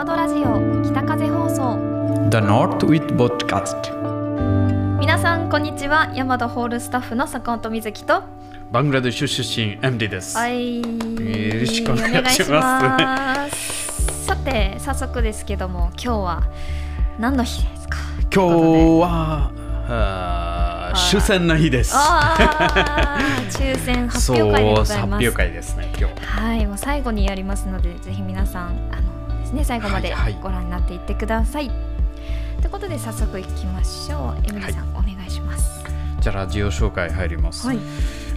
マドラジオ北風放送。The North with Podcast 皆さんこんにちは。ヤマドホールスタッフの坂本瑞希と。バングラデシュ出身 MD です。はい。よろしくお願いします。さて早速ですけども今日は何の日ですか？今日はあー終戦の日です。抽選発表会でござい発ます。表会ですね今日。はいもう最後にやりますのでぜひ皆さんあのですね。最後まではい。はいご覧になっていってください、ということで早速いきましょう。エミリーさん、お願いします。じゃあラジオ紹介入ります。はい。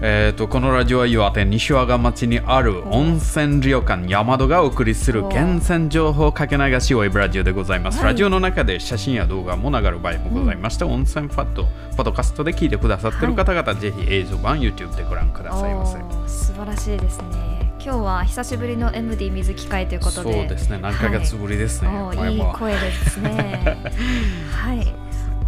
えっ、とこのラジオは岩手西和賀町にある温泉旅館山戸がお送りする源泉情報かけ流しウェブラジオでございます、はい。ラジオの中で写真や動画も流れる場合もございまして、温泉ファットポッドキャストで聞いてくださっている方々、ぜひ映像版 YouTube でご覧くださいませ。素晴らしいですね今日は久しぶりの MD 水機会ということで。そうですね何ヶ月ぶりですね、おーいい前も声ですね。はい。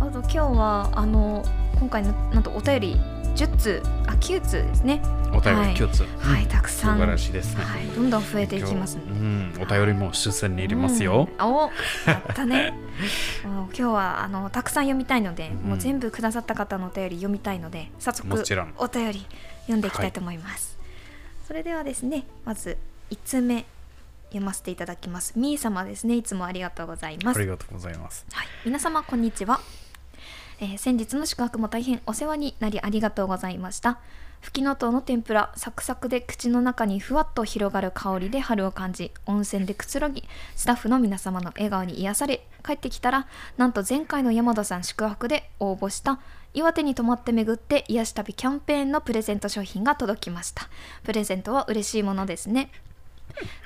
あと今日はあの今回のなんとお便り10通あ9通ですね。お便り一つ、はいたくさん。素晴らしいですね、はい。どんどん増えていきますうん、お便りも出戦に入れますよ、うん。おやったね。今日はあのたくさん読みたいので、もう全部くださった方のお便り読みたいので早速お便り読んでいきたいと思います、それではですねまず1通目読ませていただきます。みー様ですねいつもありがとうございます。ありがとうございます。はい、皆様こんにちは、えー先日の宿泊も大変お世話になりありがとうございました。ふきのとうの天ぷらサクサクで口の中にふわっと広がる香りで春を感じ温泉でくつろぎスタッフの皆様の笑顔に癒され帰ってきたらなんと前回の山田さん宿泊で応募した岩手に泊まって巡って癒し旅キャンペーンのプレゼント商品が届きました。プレゼントは嬉しいものですね。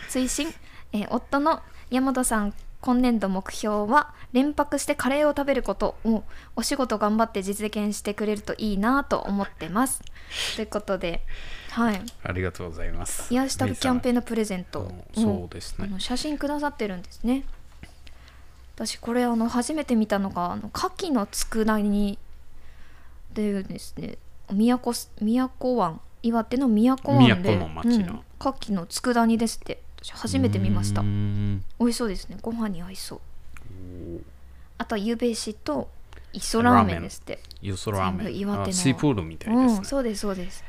追伸、えー夫の山田さん今年度目標は連泊してカレーを食べることをお仕事頑張って実現してくれるといいなと思ってます。ということではい。ありがとうございます。癒し旅キャンペーンのプレゼントうんそうですね。あの写真くださってるんですね。私これあの初めて見たのがあの牡蠣の佃煮っていうですね宮古す宮古湾岩手の宮古湾で宮古の町の。うん牡蠣の佃煮ですって私初めて見ました。美味しそうですね。ご飯に合いそう。あとゆべしと磯ラーメンですって。ユソラーメン。全部岩手の。あシーフードみたいですね。うん、そうですそうです。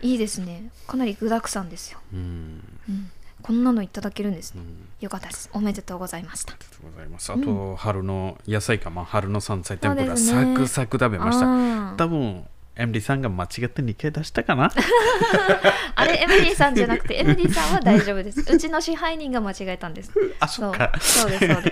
いいですね。かなり具沢山ですよ、うん。うん、こんなのいただけるんですね、うん。よかったです。おめでとうございました。ありがとうございます。あと、春の野菜か、まあ、春の山菜天ぷら、ね。サクサク食べました。あー多分 MD さんが間違って2回出したかな？あれ MD さんじゃなくて MD さんは大丈夫です。うちの支配人が間違えたんです。あそっか。そうそうですそうで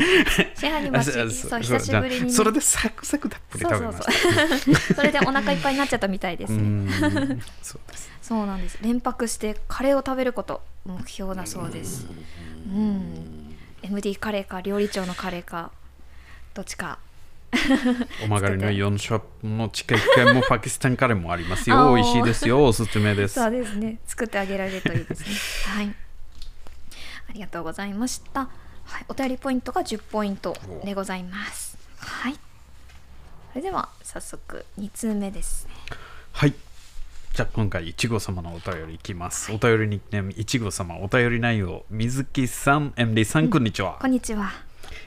す。支配人間違えあそう久しぶりに。ねそれでサクサクたっぷりそう食べそう。ました。そうそれでお腹いっぱいになっちゃったみたいですうねんそうです。そうなんです。連泊してカレーを食べること目標だそうです。うん。MD カレーか料理長のカレーかどっちか お曲がりの4ショップの地下1階もパキスタンカレーもありますよ。美味しいですよ。おすすめです。そうですね。作ってあげられるといいですね。はい。ありがとうございました、はい、お便りポイントが10ポイントでございます。はい。それでは早速2通目ですね。はい。じゃあ今回、いちご様のお便りいきます。お便りニックネーム、いちご様、お便り内容、水木さん、MD さん、こんにちは。こんにちは。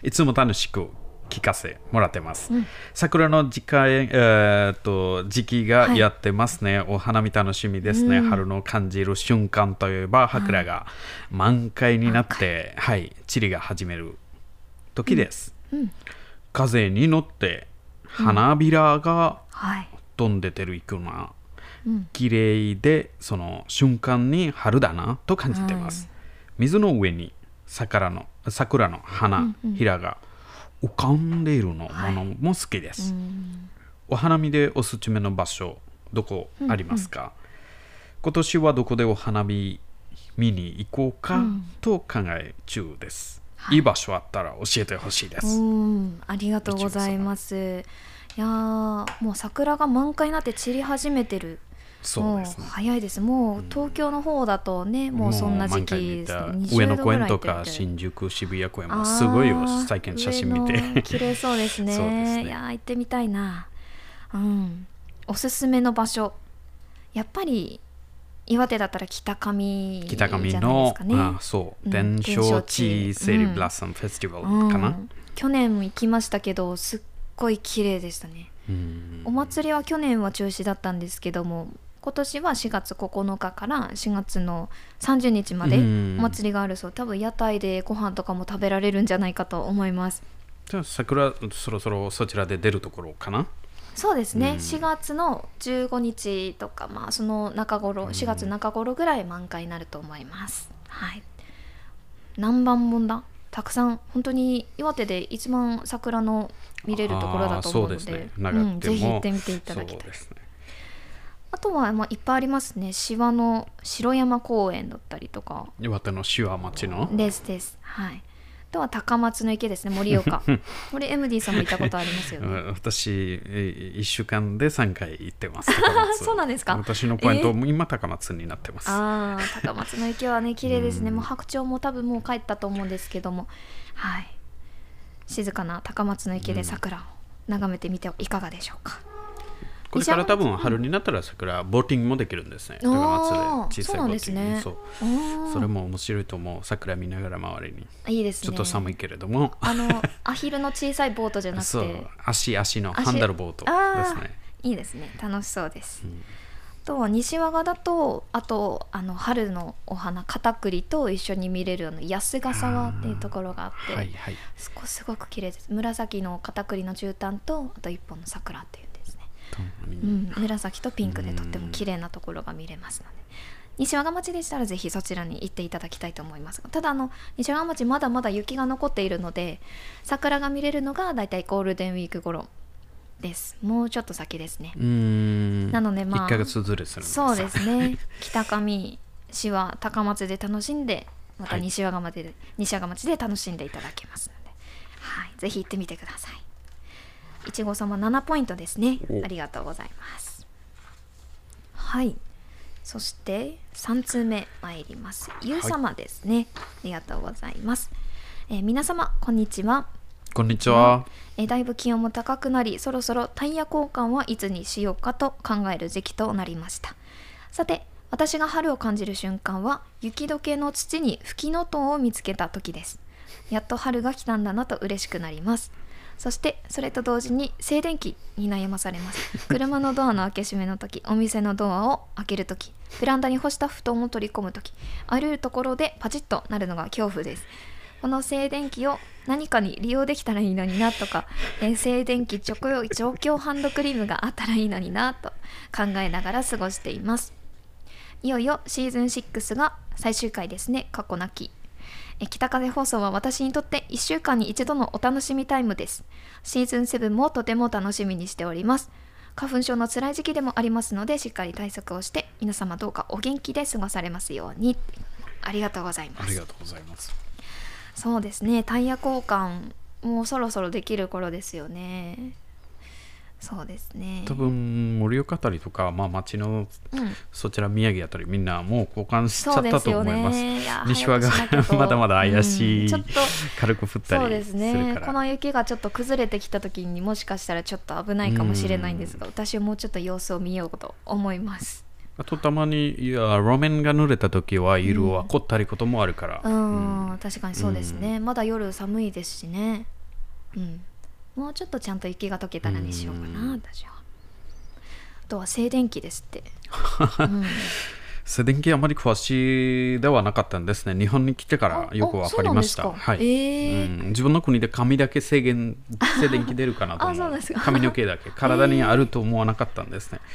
いつも楽しく聞かせもらってます。桜の時間、えーっと時期がやってますね。お花見楽しみですね。春の感じる瞬間といえば、桜が満開になって、はい、散りが始める時です。風に乗って花びらがはい。飛んでてるいくな。うん。綺麗でその瞬間に春だなと感じてます、水の上に桜の桜の花、ひらが浮かんでいるのものも好きです、うん。お花見でおすすめの場所どこありますか、今年はどこでお花見見に行こうかと考え中です、い、い場所あったら教えてほしいです、うん。ありがとうございます。いやーもう桜が満開になって散り始めてるそうですね。早いです。もう東京の方だとね、もうそんな時期ですね。もう満開に20上野公園とか新宿渋谷公園もすごいよ最近写真見て。綺麗そうですね。ね。いやー行ってみたいな。うん。おすすめの場所。やっぱり岩手だったら北上北上の。あそう、うん。伝承地セリブラッサムフェスティバルかな、うん。去年も行きましたけどすっごい綺麗でしたね。うん。お祭りは去年は中止だったんですけども今年は4月9日から4月の30日までうん。お祭りがあるそう。多分屋台でご飯とかも食べられるんじゃないかと思います。じゃあ桜そろそろそちらで出るところかな？そうですね、うん。4月の15日とかまあその中頃4月中頃ぐらい満開になると思います。はい。何番本だ？たくさん。本当に岩手で一番桜の見れるところだと思うので。ぜひ行ってみていただきたい。ですねあとはまあいっぱいありますね。芝の城山公園だったりとか。岩手の塩町の？ですです。はい。あとは高松の池ですね盛岡。これエムディさんも行ったことありますよね。うん私1週間で3回行ってます。そうなんですか。私のポイントも今高松になってます、あー高松の池はね綺麗ですね、うん。もう白鳥も多分もう帰ったと思うんですけども。はい。静かな高松の池で桜を眺めてみてはいかがでしょうか、これから多分春になったら桜ボーティングもできるんですね。高松で小さいボーティング。そうね。それも面白いと思う。桜見ながら周りに。いいですね。ちょっと寒いけれども、あのアヒルの小さいボートじゃなく そう。て足足の足ハンダルボートですね。いいですね。楽しそうです、あとは西和賀だとあとあの春のお花カタクリと一緒に見れるあの安ヶ沢っていうところがあって。はいはい。すごすごく綺麗です。紫のカタクリの絨毯とあと一本の桜っていううん、紫とピンクでとっても綺麗なところが見れますので。西和賀町でしたらぜひそちらに行っていただきたいと思いますがただあの西和賀町まだまだ雪が残っているので桜が見れるのがだいたいゴールデンウィーク頃です。もうちょっと先ですね。なのでまあ1ヶ月ずれするそうですね。北上市は高松で楽しんでまたはい。西和賀町で、西和賀町で楽しんでいただけますので、はい、ぜひ行ってみてくださいいちご様7ポイントですね。お。ありがとうございます。はい。そして3通目参ります。ゆう様ですね、ありがとうございます、えー皆様こんにちは。こんにちは、えーだいぶ気温も高くなりそろそろタイヤ交換はいつにしようかと考える時期となりました。さて私が春を感じる瞬間は雪解けの土にフキノトウを見つけた時です。やっと春が来たんだなと嬉しくなりますそしてそれと同時に静電気に悩まされます。車のドアの開け閉めの時お店のドアを開ける時ベランダに干した布団を取り込む時あらゆるところでパチッとなるのが恐怖です。この静電気を何かに利用できたらいいのになとか、えー静電気除去除去ハンドクリームがあったらいいのになと考えながら過ごしています。いよいよシーズン6が最終回ですね。過去なき。えー北風放送は私にとって1週間に一度のお楽しみタイムです。シーズン7もとても楽しみにしております。花粉症の辛い時期でもありますのでしっかり対策をして皆様どうかお元気で過ごされますように。ありがとうございます。ありがとうございます。そうですね。タイヤ交換もうそろそろできる頃ですよねそうですね。多分盛岡あたりとか、まあ、町のうん。そちら宮城あたりみんなもう交換しちゃったと思います。いや西和が まだまだ怪しい、うんちょっと軽く降ったそうですりするから。ね。この雪がちょっと崩れてきた時にもしかしたらちょっと危ないかもしれないんですが私はもうちょっと様子を見ようと思います。あとたまにいや路面が濡れた時は色は凝ったりこともあるから、うん、確かにそうですね、まだ夜寒いですしね。うんもうちょっとちゃんと雪が溶けたらにしようかな、私は。あとは静電気ですって、うん。静電気あまり詳しいではなかったんですね。日本に来てからよくわかりました。自分の国で髪だけ制限静電気出るかなと思う。なんですか。髪の毛だけ。体にあると思わなかったんですね、え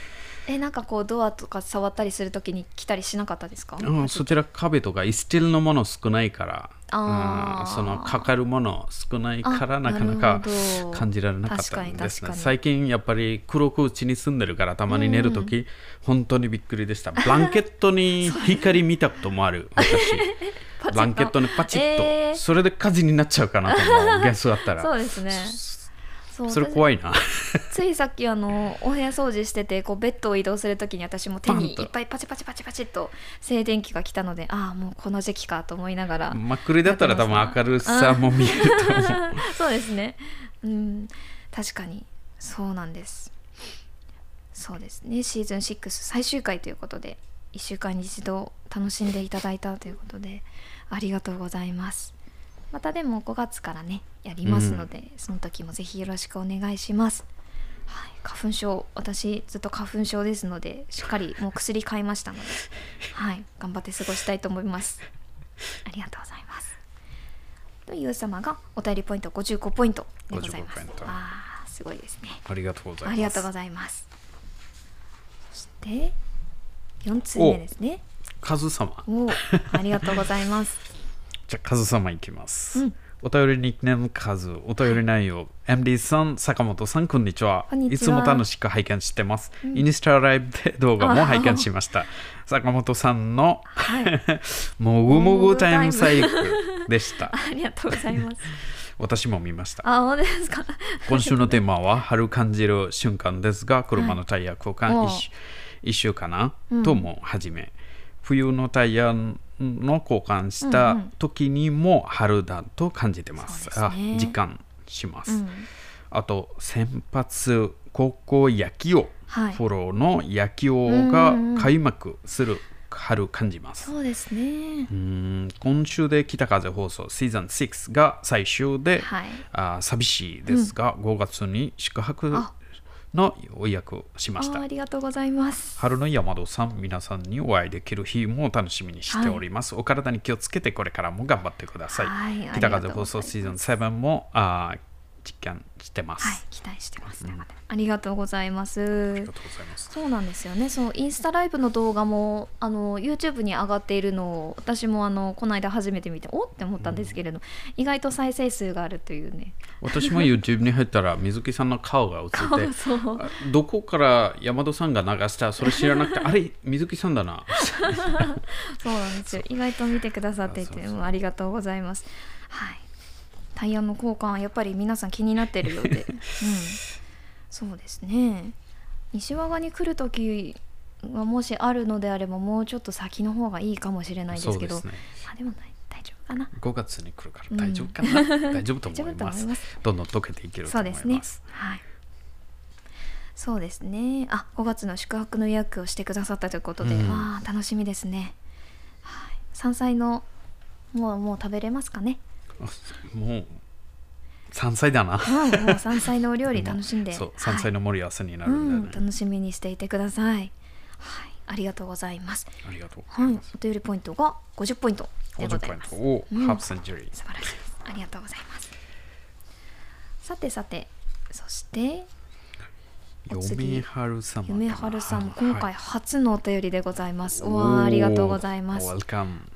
なんかこうドアとか触ったりするときに来たりしなかったですか、うん、そちら壁とかスチールのもの少ないからあー。うんそのかかるもの少ないからあなかなか感じられなかったんですね。最近やっぱり黒く家に住んでるからたまに寝るとき、本当にびっくりでした。ブランケットに光見たこともある 私。ブランケットにパチッと、えー。それで火事になっちゃうかなと思う ゲスだったら。そうですねそうそれ怖いな。私 ついさっきあのお部屋掃除しててこうベッドを移動するときに私も手にいっぱいパチパチパチパチっと静電気が来たのでああもうこの時期かと思いながら。真っ暗だったら多分明るさも見えると思う。そうですね。うん。確かにそうなんです。そうですね。シーズン6最終回ということで1週間に一度楽しんでいただいたということでありがとうございます。またでも5月からねやりますので、その時もぜひよろしくお願いします。はい、花粉症私ずっと花粉症ですのでしっかりもう薬買いましたので はい。頑張って過ごしたいと思います。ありがとうございます。という様がお便りポイント55ポイントでございます。55ポイント。あーすごいですね。ありがとうございます。ありがとうございます。そして4通目ですね。カズ様。おおありがとうございます。じゃあカズ様いきます、うんお便りニックネームカズお便り内容、MD さん坂本さんこんにちは。ちは。いつも楽しく拝見してます、インスタライブで動画も拝見しました。坂本さんのはい。もぐもぐタイムサイクルでした。ありがとうございます。私も見ました。あ本当ですか？今週のテーマは春感じる瞬間ですが車のタイヤ交換一週一週かな、うん。とも始め冬のタイヤの交換しうんうたん。時にも春だと感じてます,、そうですね。あ実感します、うん。あと先発高校野球を、はい。フォローの野球が開幕する春感じます、そうですね。うん今週で北風放送シーズン6が最終で、はい。あ寂しいですが、5月に宿泊あの予約をしました。あありがとうございます。春の山戸さん皆さんにお会いできる日も楽しみにしております、お体に気をつけてこれからも頑張ってください、はい北風放送シーズン7もあ実感してます、はい期待してます。ね、ありがとうございます。ありがとうございます。そうなんですよね。そうインスタライブの動画もあの YouTube に上がっているのを私もあのこの間初めて見ておって思ったんですけれど、意外と再生数があるというね。私も YouTube に入ったら水木さんの顔が映って そうあどこから山戸さんが流したそれ知らなくてあれ水木さんだな。そうなんですよ。意外と見てくださっていてありがとうございます。はいタイヤの交換はやっぱり皆さん気になってるようで、うん、そうですね。西和賀に来る時はもしあるのであればもうちょっと先の方がいいかもしれないですけど。そうですね。あでもない。大丈夫かな。5月に来るからうん。大丈夫かな、大丈夫と大丈夫思います。と思います。どんどん溶けていけるとそう思いでます。すね。はい。そうですね。あ5月の宿泊の予約をしてくださったということで、うん。わあ楽しみですね、はい、山菜のもうもう食べれますかね？あもう山菜だな。うんもう山菜のお料理楽しんで。そうはい山菜の盛り合わせになるうんん、でね、楽しみにしていてください。はいありがとうございます。ありがとうござはいいます、お便りポイントが50ポイントでご50ポイントうん。ハーフセンチュリー、素晴らしい。ですありがとうございます。さてさてそして嫁春様。かな夢春さんもはい。今回初のお便りでございます。おわあありがとうございます。う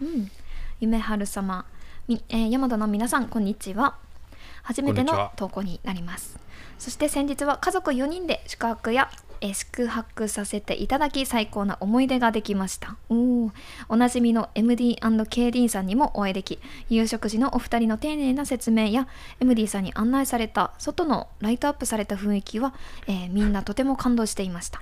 ん、夢春様、みえー、山田の皆さんこんにちは。初めての投稿になります。そして先日は家族4人で宿泊や、えー宿泊させていただき最高な思い出ができました。おーおなじみの MD&KD さんにもお会いでき、夕食時のお二人の丁寧な説明や MD さんに案内された外のライトアップされた雰囲気は、えーみんなとても感動していました。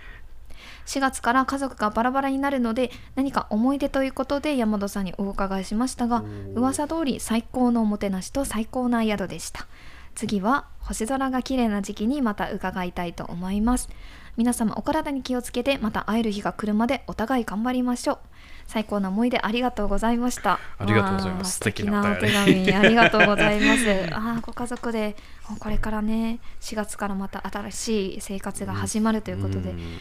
4月から家族がバラバラになるので何か思い出ということで山田さんにお伺いしましたが噂通り最高のおもてなしと最高な宿でした。次は星空が綺麗な時期にまた伺いたいと思います。皆様お体に気をつけてまた会える日が来るまでお互い頑張りましょう。最高な思い出ありがとうございました。ありがとうございます。素敵なお手紙。ありがとうございます。あーご家族でこれからね4月からまた新しい生活が始まるということで、うん。ういう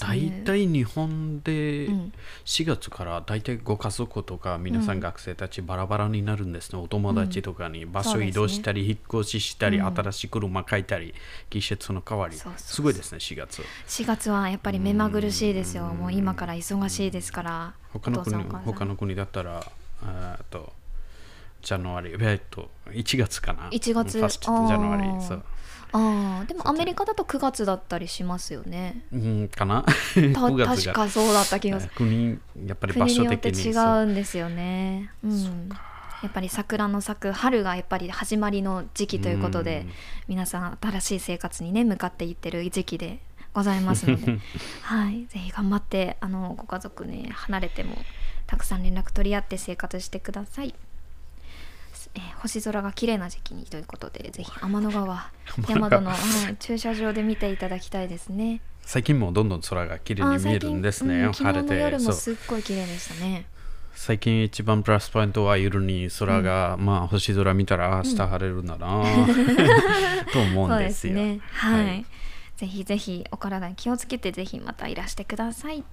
大体日本でうん。4月から大体ご家族とか皆さん学生たちバラバラになるんですね、お友達とかに場所移動したり、引っ越ししたり、うん新しい車買いたり季節の変わり。すごいですね4月。4月はやっぱり目まぐるしいですよ。もう今から忙しいですから他の国他の国だったらえーっとジャヌアリえっと1月かな。1月。ファーストジャヌアあー。リそうああでもアメリカだと9月だったりしますよね。うんかな？た 9月が。確かそうだった気がする。国やっぱり場所よって違的にそう。うんですよね。うん。やっぱり桜の咲く春がやっぱり始まりの時期ということでうん。皆さん新しい生活にね向かっていってる時期でございますので。はい。ぜひ頑張ってあのご家族ね離れてもたくさん連絡取り合って生活してくださいえー星空が綺麗な時期にということでぜひ天の川 山田の、はい、駐車場で見ていただきたいですね。最近もどんどん空が綺麗あに見えるんですね。うん晴れて。そうもすっごい綺麗でしたね。最近一番プラスポイントは夜に空が、まあ星空見たら明日晴れるんだな、と思うんですよ。ね。はい、はいぜひぜひお体に気をつけてぜひまたいらしてください。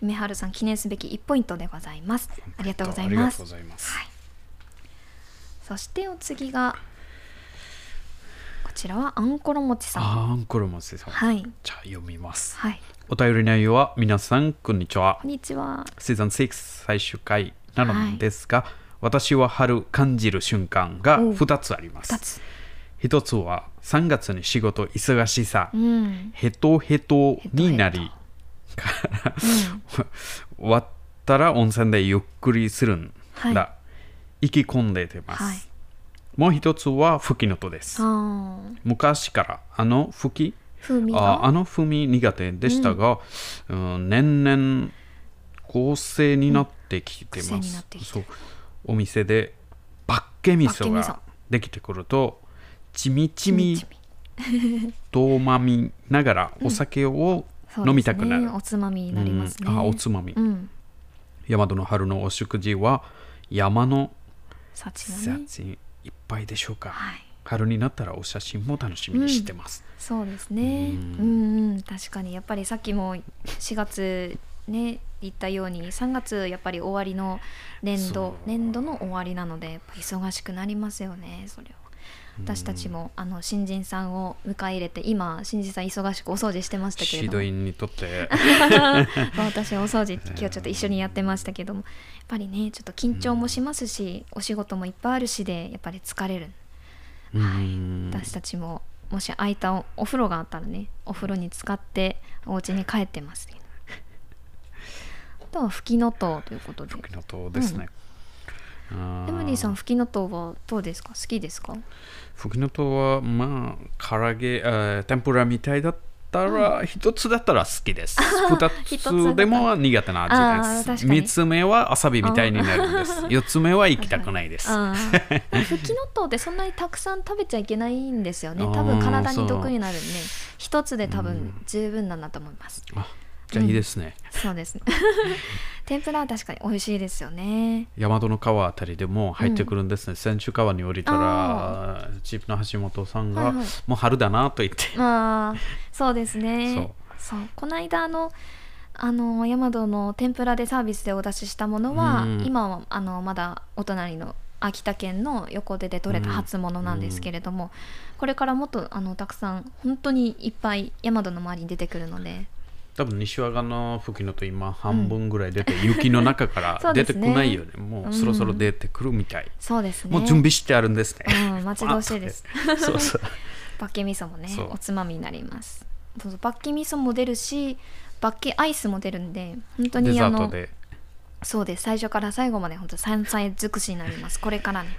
梅春さん記念すべき1ポイントでございます。ありがとうございますありがとうご。ざいます。はい。そしてお次がこちらはあんころもちさん。あーこれもですよ。はいじゃあ読みます。はい。お便り内容は皆さんこんにちはこん。にちは。シーズン6最終回なのですが、私は春感じる瞬間がおう2つあります二。つ。一つは3月に仕事忙しさ、うん。ヘトヘトになりから 終わったら温泉でゆっくりするんだ、は意気込んでてます、はいもう一つは吹きのとです。昔からあの吹き？ああの風味苦手でしたが、うん年々構成になってきて癖ますになってき、てそうお店でバッケ味噌ができてくるとちみちみとまみながらお酒を飲みたくなる、おつまみになりますね。うんあおつまみ、うん。大和の春のお食事は山の幸がね。幸いっぱいでしょうか、はい。春になったらお写真も楽しみにしてます、そうですね。うんうん、確かにやっぱりさっきも4月ね言ったように3月やっぱり終わりの年度年度の終わりなので忙しくなりますよねそれは。私たちもあの新人さんを迎え入れて今新人さん忙しくお掃除してましたけれども。シドインにとって。私お掃除今日ちょっと一緒にやってましたけども。やっぱりねちょっと緊張もしますし、お仕事もいっぱいあるしでやっぱり疲れる。うん。私たちももし空いたおお風呂があったらねお風呂に浸かってお家に帰ってますけど。あとはふきのとうということで。吹きのとですね、あーエムリーさんふきのとうはどうですか？好きですか？吹きのとはまあ唐揚げ、えー天ぷらみたいだったら一、つだったら好きです。二一つでも苦手な味です。三つ目はわさびみたいになるんです。四つ目は行きたくないです。ふきのとうってそんなにたくさん食べちゃいけないんですよね。多分体に毒になるんで一つで多分十分なんだと思います。あじゃあいいですね、そうですね。天ぷらは確かに美味しいですよね。大和の川あたりでも入ってくるんですね、千秋川に降りたあらチープの橋本さんが、はいはい。もう春だなと言って。まあそうですね。そう。この間あのあのヤマドの天ぷらでサービスでお出ししたものは、うん。今はあのまだお隣の秋田県の横手で採れた初物なんですけれども、これからもっとあのたくさん本当にいっぱいヤマドの周りに出てくるので多分西和賀の吹きのと今半分ぐらい出て、雪の中から出てこないよね。もうそろそろ出てくるみたい、そうですね。もう準備してあるんですね、うん、待ち遠しいです。そうそう。バッケ味噌もねおつまみになります。そうそう。バッケ味噌も出るしバッケアイスも出るんで本当にあのそうです。最初から最後まで本当山菜尽くしになります。これからね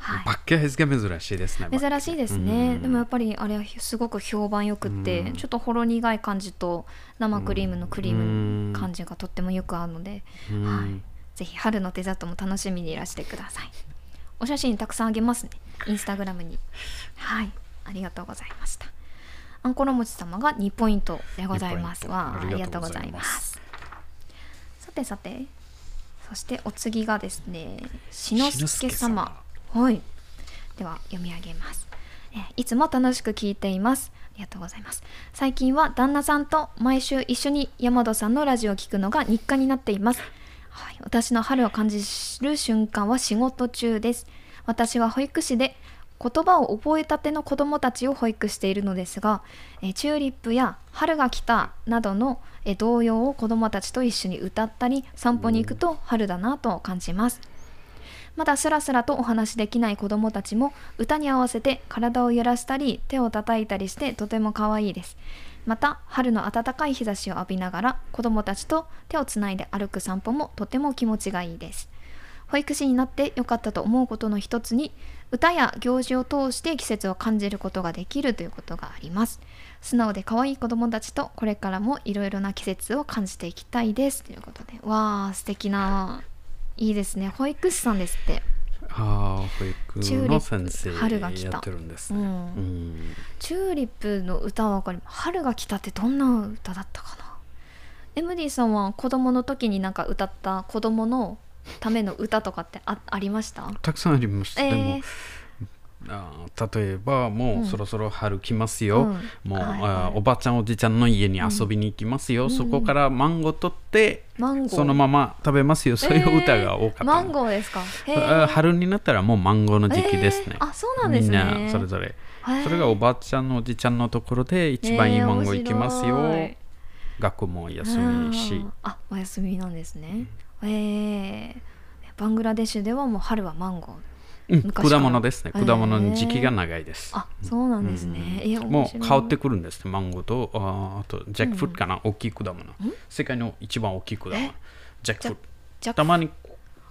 はい。バッケが珍しいですね珍しいですね、うんでもやっぱりあれはすごく評判よくって、うんちょっとほろ苦い感じと生クリームのクリーム感じがとってもよく合うので、うん。はい、ぜひ春のデザートも楽しみにいらしてください。お写真たくさんあげますね。インスタグラムに。はい。ありがとうございました。あんころもち様が2ポイントでございます2ポイント。わあありりがとうございますす。さてさて。そしてお次がですねしのすけ様はい。では読み上げます、えいつも楽しく聞いています。ありがとうございます。最近は旦那さんと毎週一緒に山戸さんのラジオを聞くのが日課になっています。はい、私の春を感じる瞬間は仕事中です。私は保育士で言葉を覚えたての子どもたちを保育しているのですが、えチューリップや春が来たなどの、え童謡を子どもたちと一緒に歌ったり散歩に行くと春だなと感じます。まだスラスラとお話しできない子どもたちも歌に合わせて体を揺らしたり手を叩いたりしてとても可愛いです。また春の暖かい日差しを浴びながら子どもたちと手をつないで歩く散歩もとても気持ちがいいです。保育士になってよかったと思うことの一つに歌や行事を通して季節を感じることができるということがあります。素直で可愛い子どもたちとこれからもいろいろな季節を感じていきたいです。ということでわあ素敵ないいですね。保育士さんですって。ああ保育の先生春が来た。やってるんですね。うん。うん。チューリップの歌はわかります。春が来たってどんな歌だったかな？MD さんは子供の時になんか歌った子供のための歌とかってあありました？たくさんあります。でえもーあー例えばもうん。うそろそろ春来ますよ、うん。もう、はいはい。おばちゃんおじちゃんの家に遊びに行きますよ、そこからマンゴー取ってそのまま食べますよ。そういう歌が多かった、えーマンゴーですか？春になったらもうマンゴーの時期ですね、えー。あそうなんですね。みんなそれぞれ。それがおばあちゃんのおじちゃんのところで一番いいマンゴー行きますよ、学校も休みし。うんあお休みなんですね、えー。バングラデシュではもう春はマンゴーうん。果物ですね。えー。果物の時期が長いです、あそうなんですね、う面白い。変わってくるんですねマンゴーとあとジャックフルートかな、大きい果物。世界の一番大きい果物。え？ジャックフル。ーじゃトたまに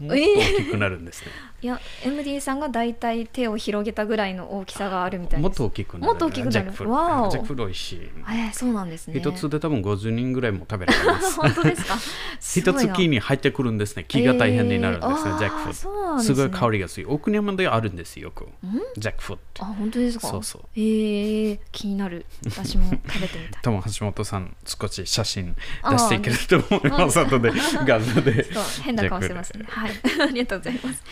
大きくなるんですね、いや MD さんがだいたい手を広げたぐらいの大きさがあるみたいです。もっと大きくなる。もっと大きくなる。わお。トジャックフル美味し。いえー、そうなんですね。一つで多分50人ぐらいも食べられます。本当ですか？す一つ木に入ってくるんですね。木が大変になるんですね、えー。ジャックフルね。すごい香りが強い奥山であるんですよ。よくジャックフルートあ本当ですか？そうそう。えー、気になる。私も食べてみたい。多分橋本さん少し写真出していけると思います。後で画像で。変な顔してますね。はい、ありがとうございます。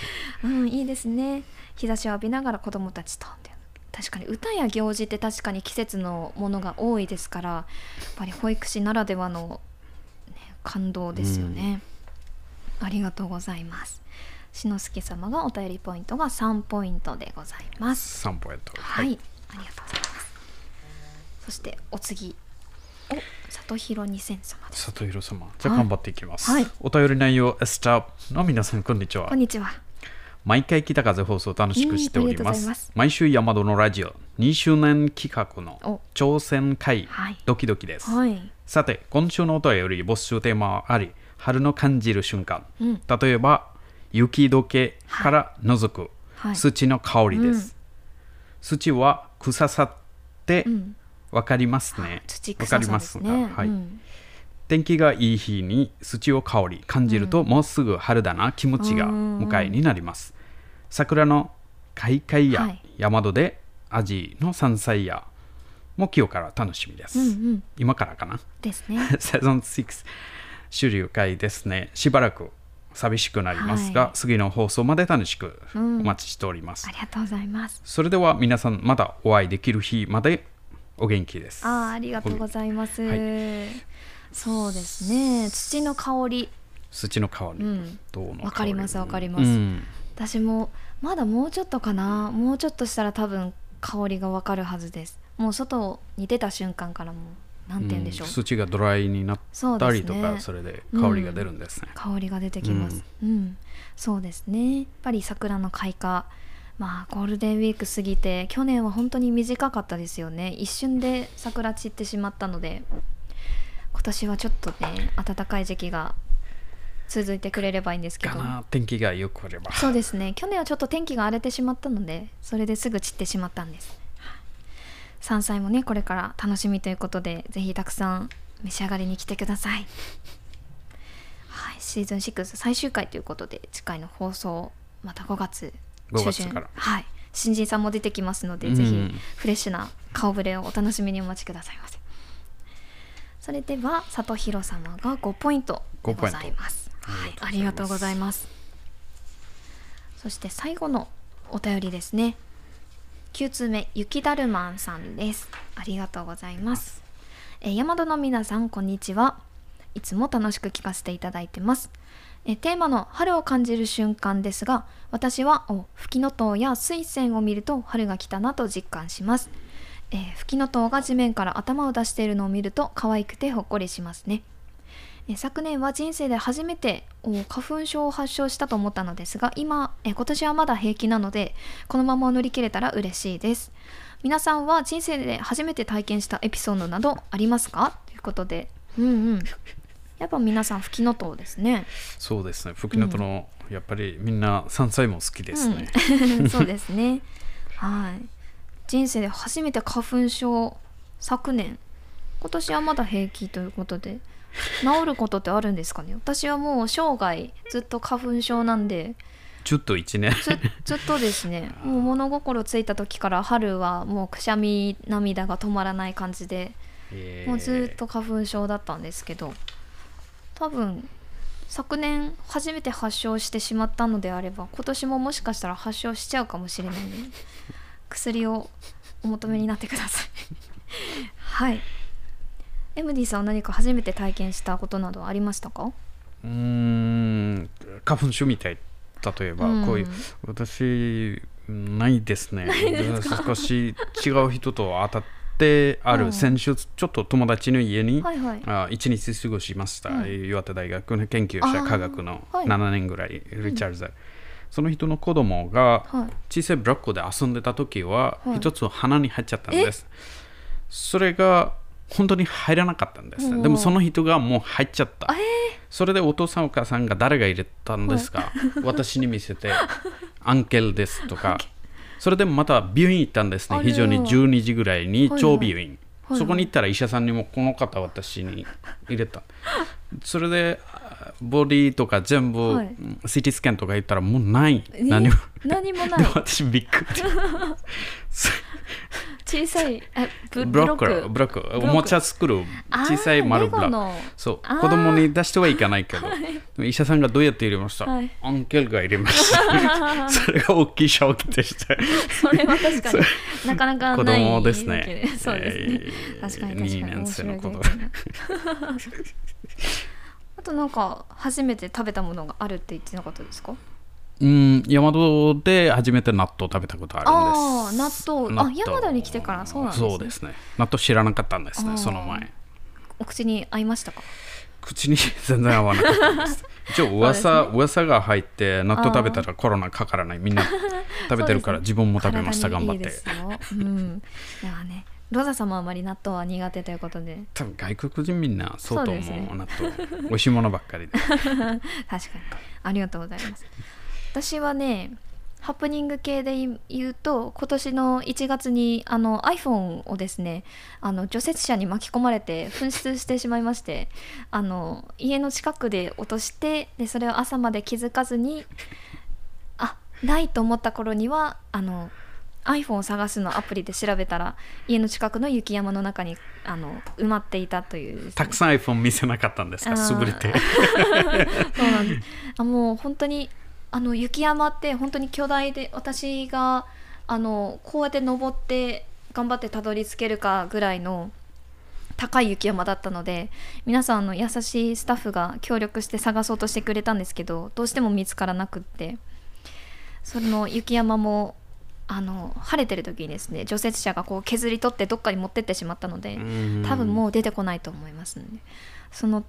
うん、いいですね。日差しを浴びながら子供たちと。確かに歌や行事って確かに季節のものが多いですから、やっぱり保育士ならではの、ね、感動ですよね、ありがとうございます。しのすけ様がお便りポイントが3ポイントでございます。3ポイントはい、ありがとうございます。そしてお次、お、里弘二千様です。里弘様じゃあ頑張っていきます、はい。お便り内容エスターの皆さんこんにちは。こんにちは。毎回北風放送楽しくしております。毎週山戸のラジオ2周年企画のお。挑戦会、はい。ドキドキです、はい。さて今週のお便り募集テーマはあり春の感じる瞬間、うん。例えば雪解けから覗く、はい。土の香りです、土は臭さってうんわかりますね、土わかりますすね。はい。うん天気がいい日に土を香り感じると、もうすぐ春だな気持ちが迎えになります、桜の開花やはい。山戸で味の山菜やも今日から楽しみです、うんうん。今からかな？ですね。セゾン6終了回ですね。しばらく寂しくなりますが、はい。次の放送まで楽しくおうん。待ちしております、ありがとうございます。それでは皆さんまたお会いできる日までお元気です。あーありがとうございます。はい。そうですね。土の香り、土の香り、うん。どうわかりますわかります。うん。私もまだもうちょっとかな。もうちょっとしたら多分香りがわかるはずです。もう外に出た瞬間からもうなんて言うんでしょう。ん。土がドライになったりとかそ,、それで香りが出るんですね、香りが出てきます、うん。そうですね。やっぱり桜の開花まあゴールデンウィーク過ぎて去年は本当に短かったですよね。一瞬で桜散ってしまったので今年はちょっとね暖かい時期が続いてくれればいいんですけかどな天気が良ければ。そうですね。去年はちょっと天気が荒れてしまったのでそれですぐ散ってしまったんです。はい。山菜もねこれから楽しみということでぜひたくさん召し上がりに来てください。はい。シーズン6最終回ということで次回の放送また5月5中旬月から。はい。新人さんも出てきますので、うん。ぜひフレッシュな顔ぶれをお楽しみにお待ちくださいませ。それでは里弘様が5ポイントでございます。はいあありがとうございます。そして最後のお便りですね。9通目雪だるまんさんです。ありがとうございます。えー山田の皆さんこんにちは。いつも楽しく聞かせていただいてますえテーマの春を感じる瞬間ですが私はおフキノトウや水仙を見ると春が来たなと実感します。えー、フキノトウが地面から頭を出しているのを見ると可愛くてほっこりしますね。昨年は人生で初めて花粉症を発症したと思ったのですが今今年はまだ平気なのでこのまま乗り切れたら嬉しいです。皆さんは人生で初めて体験したエピソードなどありますか？ということで。うんうん。やっぱ皆さんフキノトウですね。そうですね。吹きのとの、やっぱりみんな山菜も好きですね、うん。そうですね。はい。人生で初めて花粉症昨年。今年はまだ平気ということで。治ることってあるんですかね？私はもう生涯ずっと花粉症なんで。ずっと1年。ずずっとですね。もう物心ついた時から春はもうくしゃみ涙が止まらない感じで。もうずっと花粉症だったんですけど多分昨年初めて発症してしまったのであれば今年ももしかしたら発症しちゃうかもしれないので 薬をお求めになってください。はい。エムディさんは何か初めて体験したことなどありましたか？うーん花粉症みたい。例えば、うん。こういう私ないですね。少し違う人と当たってある、うん。先週ちょっと友達の家に、はいはい。あ一日過ごしました、うん。岩手大学の研究者科学のはい。7年ぐらい、リチャーズ、その人の子供がはい。小さいブロックで遊んでた時ははい。一つ鼻に入っちゃったんです、それが本当に入らなかったんです。おー。でもその人がもう入っちゃった。それでお父さんお母さんが誰が入れたんですか？私に見せてアンケルですとかそれでまた病院行ったんですね。非常に12時ぐらいにはい超病院、はいそこに行ったら医者さんにもこの方私に入れた。それであボディとか全部、はい。CT スキャンとか言ったらもうない。え何も。何もない。私びっくり 小さいえブブロック。ク。ブロック。おもちゃ作る小さい丸ブロックそう。子供に出してはいかないけど、医者さんがどうやって入れました、はい。アンケルが入れました。それが大きいショックでした。それは確かに。なかなか子ない供ですね。でそうですね、えー確かに確かに。2年生のこと面白い経験 あとなんか初めて食べたものがあるって言ってなかったですか？うん山戸で初めて納豆食べたことあるんです。豆。あ山田に来てからそうなんですね。そうですね。納豆知らなかったんですねその前。お口に合いましたか？口に全然合わなかったんです。一応噂、噂が入って納豆食べたらコロナかからない。みんな食べてるから、自分も食べました体頑張って。うん。いやねロザ様はあまり納豆は苦手ということで。多分外国人みんなそうと思う納豆美味しいものばっかりで。確かに。ありがとうございます私はねハプニング系で言うと今年の1月にあの iPhone をですねあの除雪車に巻き込まれて紛失してしまいましてあの家の近くで落としてでそれを朝まで気づかずにあないと思った頃にはあの iPhone を探すのアプリで調べたら家の近くの雪山の中にあの埋まっていたという。ね、たくさん iPhone 見せなかったんですか？あー。潰れてそうなんです。あもう本当にあの雪山って本当に巨大で私があのこうやって登って頑張ってたどり着けるかぐらいの高い雪山だったので皆さんあの優しいスタッフが協力して探そうとしてくれたんですけどどうしても見つからなくってその雪山もあの晴れてる時にですね除雪車がこう削り取ってどっかに持ってってしまったので、多分もう出てこないと思いますのでその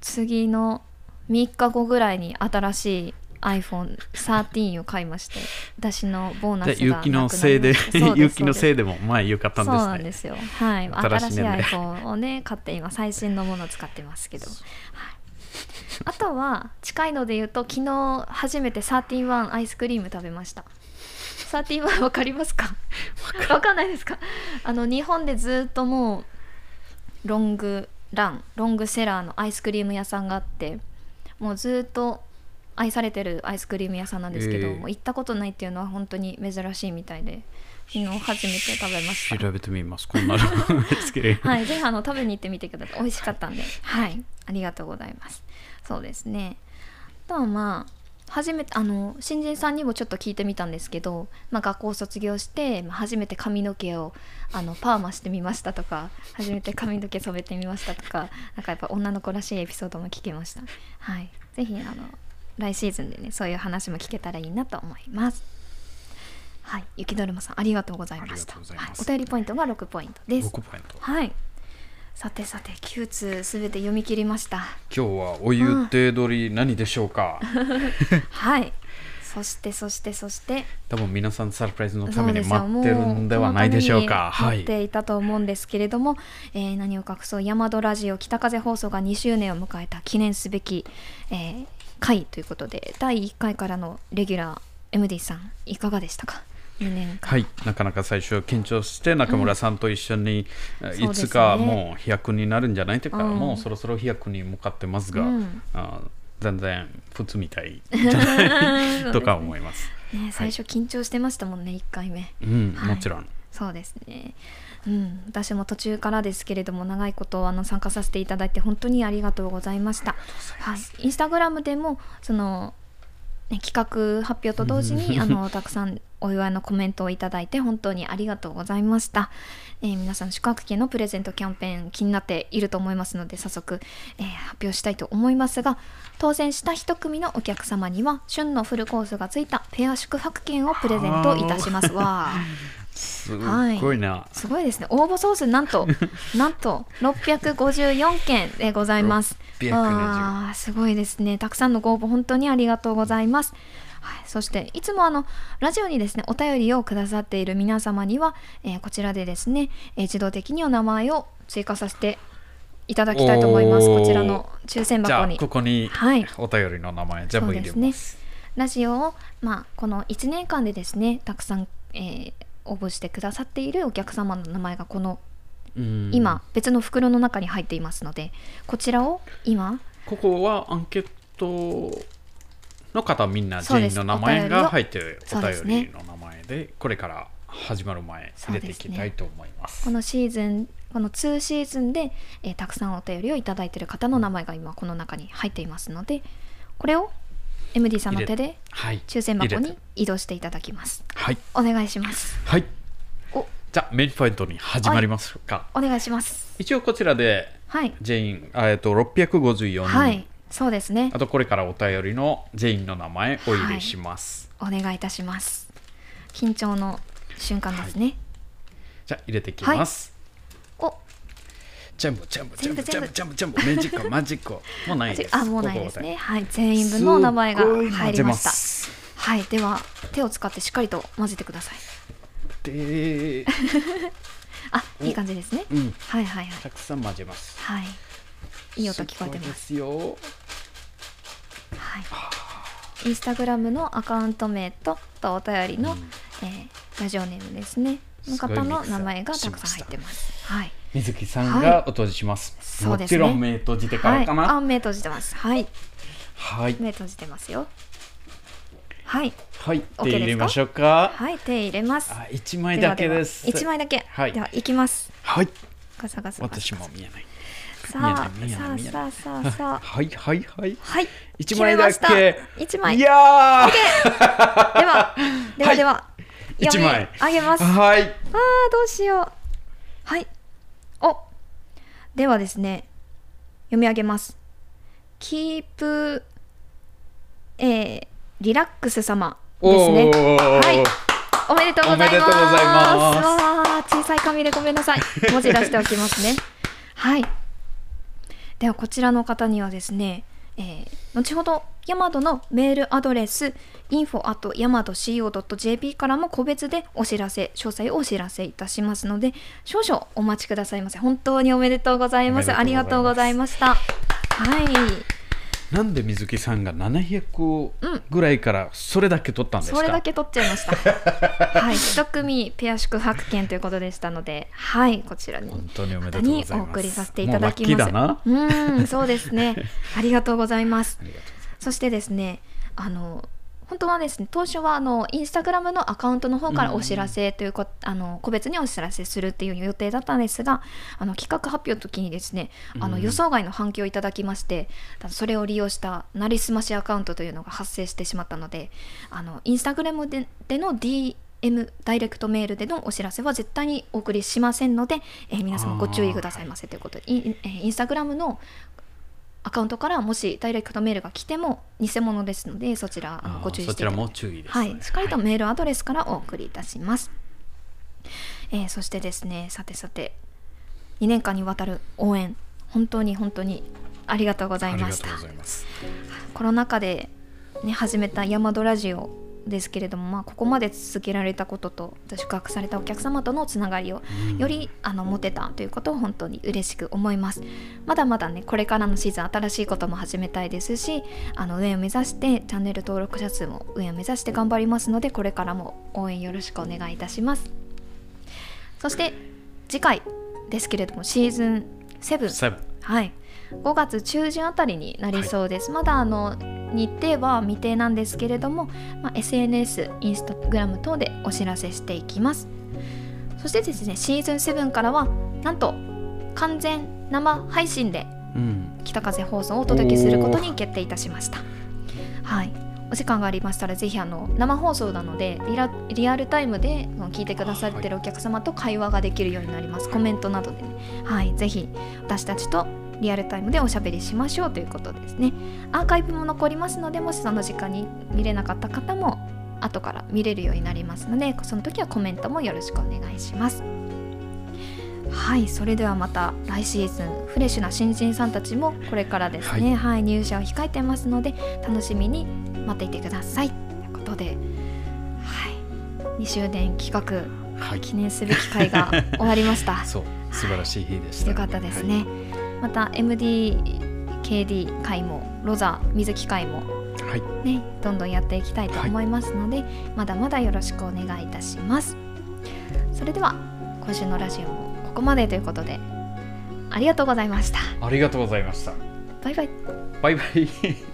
次の3日後ぐらいに新しい iPhone13 を買いまして私のボーナスでがなくなりました。雪のせいで雪のせいいでもまあよかったんそうですね。なんですよ。はい。新しい iPhone をね買って今最新のものを使ってますけど、はい、あとは近いので言うと昨日初めて31アイスクリーム食べました。31わかりますか？わかんないですか？あの日本でずっともうロングランロングセラーのアイスクリーム屋さんがあってもうずっと愛されてるアイスクリーム屋さんなんですけど、えー行ったことないっていうのは本当に珍しいみたいで昨日初めて食べました調べてみますこんなの はい、ぜひあの食べに行ってみてください。美味しかったんで、はい、ありがとうございます。そうですね。あとはまあ初めてあの新人さんにもちょっと聞いてみたんですけど、まあ、学校を卒業して、まあ、初めて髪の毛をあのパーマしてみましたとか初めて髪の毛染めてみましたとかなんかやっぱ女の子らしいエピソードも聞けました。はい、ぜひあの来シーズンでねそういう話も聞けたらいいなと思います。はい、雪だるまさんありがとうございました。いはい、お便りポイントが6ポイントです。6ポイントはい。さてさて9通すべて読み切りました。今日はお湯手取り何でしょうか、はい。そしてそしてそして多分皆さんサプライズのために待ってるんではないでしょうか待っていたと思うんですけれども、えー何を隠そうヤマドラジオ北風放送が2周年を迎えた記念すべき、えー回ということで第1回からのレギュラー MD さんいかがでしたか？2年間はい、なかなか最初は緊張して中村さんと一緒に、いつかもう飛躍になるんじゃないというか、うんもうそろそろ飛躍に向かってますが、うんあ全然普通みたいじゃないとか思います。ね、最初緊張してましたもんね、1回目。うん、はいもちろん。そうですね。うん、私も途中からですけれども長いことあの参加させていただいて本当にありがとうございました。はい、インスタグラムでもその、ね、企画発表と同時にあのたくさんお祝いのコメントをいただいて本当にありがとうございました。えー皆さん宿泊券のプレゼントキャンペーン気になっていると思いますので早速、えー発表したいと思いますが当選した一組のお客様には旬のフルコースがついたペア宿泊券をプレゼントいたします。わあ すごいな。すごいですね。応募総数なんと なんと654件でございます。650あーすごいですね。たくさんのご応募本当にありがとうございます。はい、そしていつもあのラジオにですねお便りをくださっている皆様には、えーこちらでですね、えー自動的にお名前を追加させていただきたいと思います。こちらの抽選じゃあ箱にここにはいお便りの名前全部入れそうですます。ラジオを、まあ、この1年間でですねたくさん、えー応募してくださっているお客様の名前がこのうん。今別の袋の中に入っていますのでこちらを今ここはアンケートの方みんな全員の名前が入ってるお便りの名前でこれから始まる前入れていきたいと思います。こ。のシーズンこの2シーズンで、えーたくさんお便りをいただいている方の名前が今この中に入っていますのでこれを MD さんの手ではい。抽選箱に移動していただきます。はい。お願いします。はい。お。じゃあメインポイントに始まりますか。お願いします。一応こちらではい。全員あえっと654人、はい。そうですね。あとこれからお便りの全員の名前お入れします。お願いいたします。緊張の瞬間ですね、じゃあ入れていきます。お全部全部全部全部全部。全部全部マジックマジックもうないです。あもうないですね。はい全員分のお名前が入りました。すはいでは手を使ってしっかりと混ぜてください。で、あいい感じですね。うん、はいはいはい。たくさん混ぜます。はい。いい音聞こえてす。ごいまですすよ。はい。インスタグラムのアカウント名ととお便りの、うん。えーラジオネームですね。の方の名前がたくさん入ってます。はい水木さんがお閉じします。そうですね。もちろん目閉じてかはいらかな。あ目閉じてます。はい。はい。目閉じてますよ。はい。はい。手入れましょうか。はい。手入れます。あ、一枚だけです。一枚だけ。はい。ではいきます。はい。ガサガサ私も見えない。さあさあさあさあさあ。はいはいはい。はい。一枚だけ。一枚。いでやー。はではでは、一枚。あげます。はい。あーどうしよう。はい。おではですね読み上げます。キープえー、リラックス様ですねはいおめでとうございます。ます小さい紙でごめんなさい。文字出しておきますね。はい。ではこちらの方にはですね、えー後ほどヤマドのメールアドレス info.yamado.co.jp からも個別でお知らせ詳細をお知らせいたしますので少々お待ちくださいませ。本当におめでとうございます。ありがとうございました。はいなんで水木さんが700ぐらいからそれだけ取ったんですか、それだけ取っちゃいました。はい、一組ペア宿泊券ということでしたので、はい、こちらに本当におめでとうごにざいますお送りさせていただきます。もうラッキーだなうん、そうですね。あ。りがとうございます そしてですね、あの本当はですね、当初はあのインスタグラムのアカウントの方からお知らせというこ、あの個別にお知らせするっていう予定だったんですが、あの企画発表の時にですね、あのうん。予想外の反響をいただきまして、それを利用したなりすましアカウントというのが発生してしまったので、あのインスタグラムででの DM ダイレクトメールでのお知らせは絶対にお送りしませんので、えー皆様ご注意くださいませということで、インえーインスタグラムのアカウントからもしダイレクトメールが来ても偽物ですのでそちらご注意してそちらも注意です、はい、しっかりとはいメールアドレスからお送りいたします、えーそしてですねさてさて2年間にわたる応援本当に本当にありがとうございました。コロナ禍で、ね、始めたヤマドラジオですけれども、まあ、ここまで続けられたことと宿泊されたお客様とのつながりをよりあの持てたということを本当に嬉しく思います。まだまだねこれからのシーズン新しいことも始めたいですしあの上を目指してチャンネル登録者数も上を目指して頑張りますのでこれからも応援よろしくお願いいたします。そして次回ですけれどもシーズン7セブン。はい5月中旬あたりになりそうです、まだあの日程は未定なんですけれども、まあ、SNS、インスタグラム等でお知らせしていきます。そしてですねシーズン7からはなんと完全生配信でうん。北風放送をお届けすることに決定いたしました。はい。お時間がありましたらぜひあの生放送なのでリアルタイムで聞いてくださってるお客様と会話ができるようになります、コメントなどでね。はい。ぜひ私たちとリアルタイムでおしゃべりしましょうということですね。アーカイブも残りますのでもしその時間に見れなかった方も後から見れるようになりますのでその時はコメントもよろしくお願いします。はいそれではまた来シーズンフレッシュな新人さんたちもこれからですね、はい。入社を控えてますので楽しみに待っていてください。ということで、はい、2周年企画はい。記念する機会が終わりました。そう素晴らしい日でした、よかったですね、また MDKD 会もロザ水木会もはい、はいねどんどんやっていきたいと思いますので、まだまだよろしくお願いいたします。それでは今週のラジオもここまでということでありがとうございました。ありがとうございました。バイバイ。バイバイ